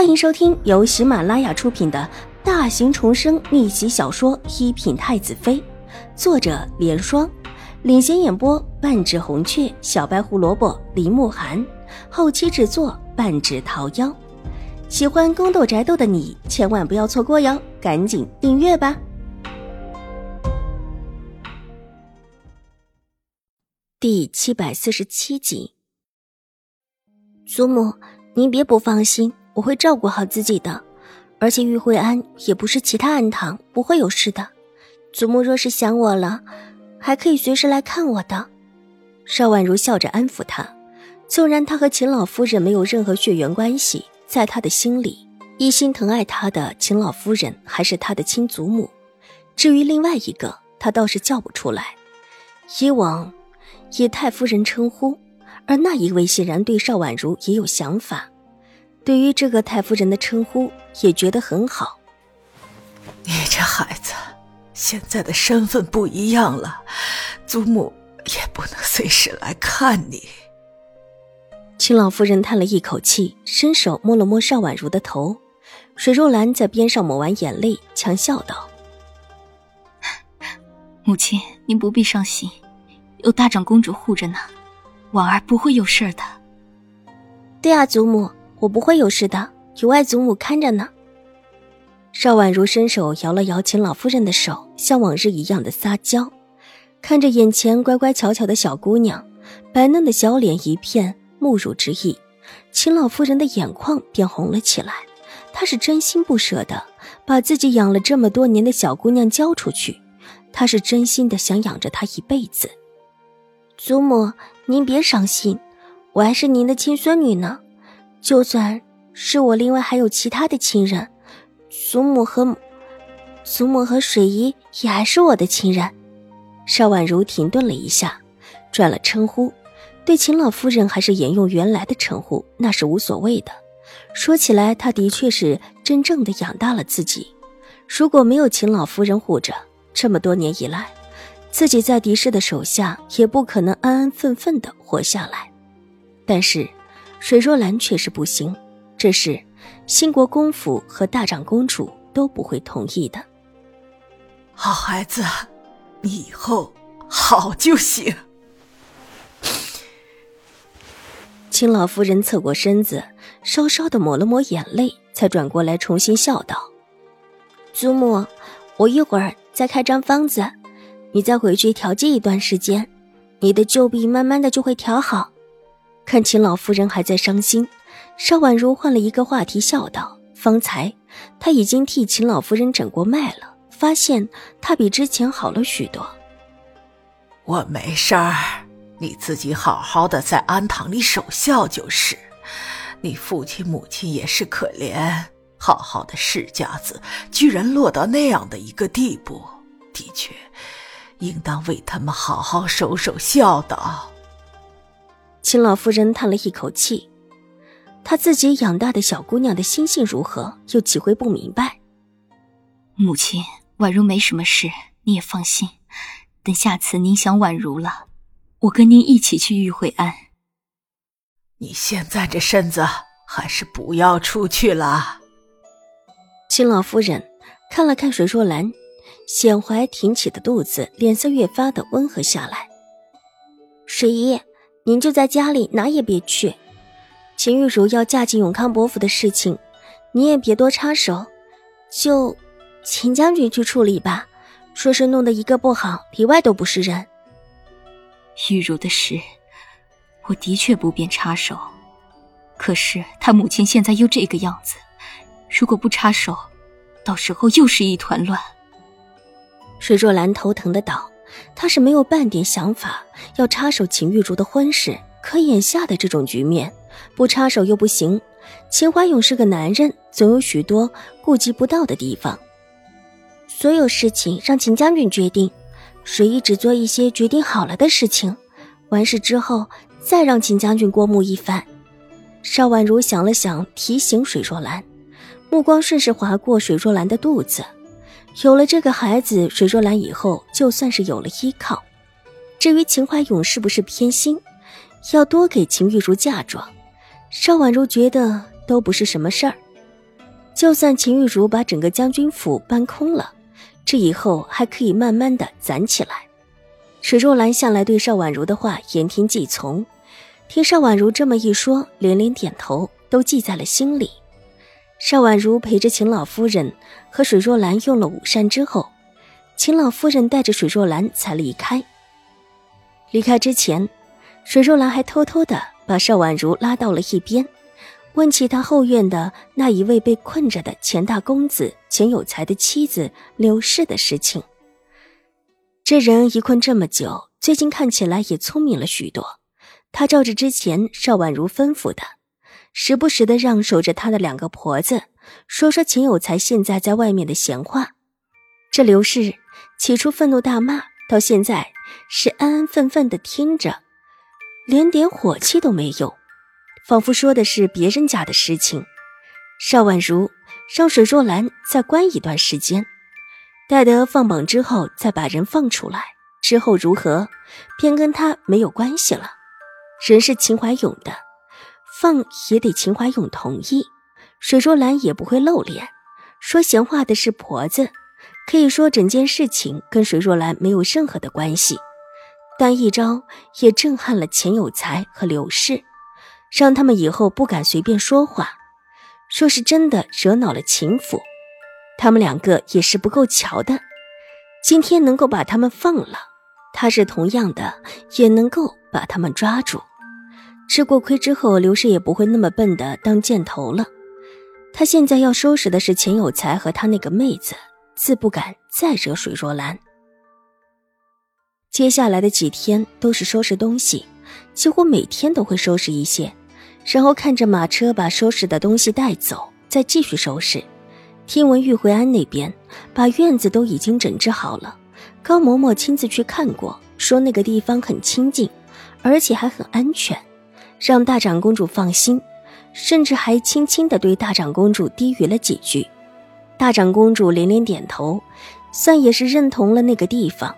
欢迎收听由喜马拉雅出品的大型重生逆袭小说《一品太子妃》，作者：莲霜，领衔演播：半指红雀、小白胡萝卜、林慕寒，后期制作：半指桃夭。喜欢宫斗宅斗的你千万不要错过哟，赶紧订阅吧！第七百四十七集，祖母，您别不放心。我会照顾好自己的，而且玉慧安也不是其他安堂，不会有事的。祖母若是想我了，还可以随时来看我的。邵婉如笑着安抚他，纵然他和秦老夫人没有任何血缘关系，在他的心里，一心疼爱他的秦老夫人还是他的亲祖母。至于另外一个，他倒是叫不出来。以往以太夫人称呼，而那一位显然对邵婉如也有想法。对于这个太夫人的称呼，也觉得很好。你这孩子，现在的身份不一样了，祖母也不能随时来看你。秦老夫人叹了一口气，伸手摸了摸邵婉如的头。水若兰在边上抹完眼泪，强笑道：“母亲，您不必伤心，有大长公主护着呢，婉儿不会有事的。”对啊，祖母。我不会有事的，有外祖母看着呢。邵婉如伸手摇了摇秦老夫人的手，像往日一样的撒娇，看着眼前乖乖巧巧的小姑娘，白嫩的小脸一片慕乳之意，秦老夫人的眼眶便红了起来。她是真心不舍得把自己养了这么多年的小姑娘交出去，她是真心的想养着她一辈子。祖母，您别伤心，我还是您的亲孙女呢。就算是我，另外还有其他的亲人，祖母和祖母和水姨也还是我的亲人。邵婉如停顿了一下，转了称呼，对秦老夫人还是沿用原来的称呼，那是无所谓的。说起来，她的确是真正的养大了自己。如果没有秦老夫人护着，这么多年以来，自己在狄氏的手下也不可能安安分分的活下来。但是。水若兰却是不行，这事兴国公府和大长公主都不会同意的。好孩子，你以后好就行。秦老夫人侧过身子，稍稍的抹了抹眼泪，才转过来重新笑道：“祖母，我一会儿再开张方子，你再回去调剂一段时间，你的旧病慢慢的就会调好。”看秦老夫人还在伤心，邵婉如换了一个话题，笑道：“方才他已经替秦老夫人诊过脉了，发现她比之前好了许多。我没事儿，你自己好好的在安堂里守孝就是。你父亲母亲也是可怜，好好的世家子居然落到那样的一个地步，的确，应当为他们好好守守孝道。”秦老夫人叹了一口气，她自己养大的小姑娘的心性如何，又岂会不明白？母亲，婉如没什么事，你也放心。等下次您想婉如了，我跟您一起去玉惠庵。你现在这身子，还是不要出去了。秦老夫人看了看水若兰，显怀挺起的肚子，脸色越发的温和下来。水姨。您就在家里，哪也别去。秦玉茹要嫁进永康伯府的事情，你也别多插手，就秦将军去处理吧。说是弄得一个不好，里外都不是人。玉茹的事，我的确不便插手。可是他母亲现在又这个样子，如果不插手，到时候又是一团乱。水若兰头疼的道。他是没有半点想法要插手秦玉茹的婚事，可眼下的这种局面，不插手又不行。秦怀勇是个男人，总有许多顾及不到的地方。所有事情让秦将军决定，水姨只做一些决定好了的事情，完事之后再让秦将军过目一番。邵婉如想了想，提醒水若兰，目光顺势划过水若兰的肚子。有了这个孩子，水若兰以后就算是有了依靠。至于秦怀勇是不是偏心，要多给秦玉茹嫁妆，邵婉如觉得都不是什么事儿。就算秦玉茹把整个将军府搬空了，这以后还可以慢慢的攒起来。水若兰向来对邵婉如的话言听计从，听邵婉如这么一说，连连点头，都记在了心里。邵婉如陪着秦老夫人和水若兰用了午膳之后，秦老夫人带着水若兰才离开。离开之前，水若兰还偷偷的把邵婉如拉到了一边。问起她后院的那一位被困着的钱大公子钱有才的妻子刘氏的事情。这人一困这么久，最近看起来也聪明了许多。他照着之前邵婉如吩咐的，时不时的让守着他的两个婆子说说秦有才现在在外面的闲话。这刘氏起初愤怒大骂，到现在是安安分分的听着，连点火气都没有。仿佛说的是别人家的事情。邵婉如让水若兰再关一段时间，待得放榜之后再把人放出来。之后如何，便跟他没有关系了。人是秦怀勇的，放也得秦怀勇同意。水若兰也不会露脸，说闲话的是婆子。可以说整件事情跟水若兰没有任何的关系，但一招也震撼了钱有才和刘氏。让他们以后不敢随便说话，说是真的惹恼了秦府，他们两个也是不够瞧的。今天能够把他们放了，他是同样的也能够把他们抓住。吃过亏之后，刘氏也不会那么笨的当箭头了。他现在要收拾的是钱有才和他那个妹子，自不敢再惹水若兰。接下来的几天都是收拾东西，几乎每天都会收拾一些。然后看着马车把收拾的东西带走，再继续收拾。听闻玉回安那边把院子都已经整治好了，高嬷嬷亲自去看过，说那个地方很清静，而且还很安全，让大长公主放心，甚至还轻轻地对大长公主低语了几句。大长公主连连点头，算也是认同了那个地方。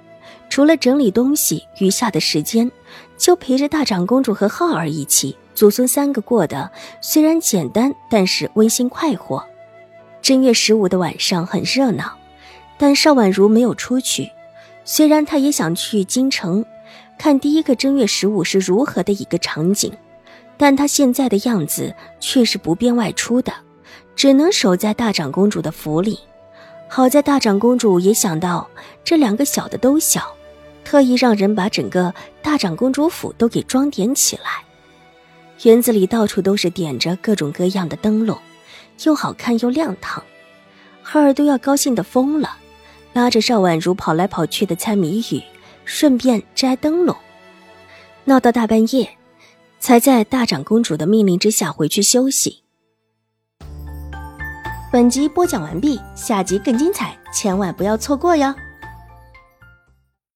除了整理东西，余下的时间就陪着大长公主和浩儿一起。祖孙三个过得虽然简单，但是温馨快活。正月十五的晚上很热闹，但邵婉如没有出去。虽然她也想去京城看第一个正月十五是如何的一个场景，但她现在的样子却是不便外出的，只能守在大长公主的府里。好在大长公主也想到这两个小的都小，特意让人把整个大长公主府都给装点起来。园子里到处都是点着各种各样的灯笼，又好看又亮堂，孩儿都要高兴的疯了，拉着邵婉如跑来跑去的猜谜语，顺便摘灯笼，闹到大半夜，才在大长公主的命令之下回去休息。本集播讲完毕，下集更精彩，千万不要错过哟。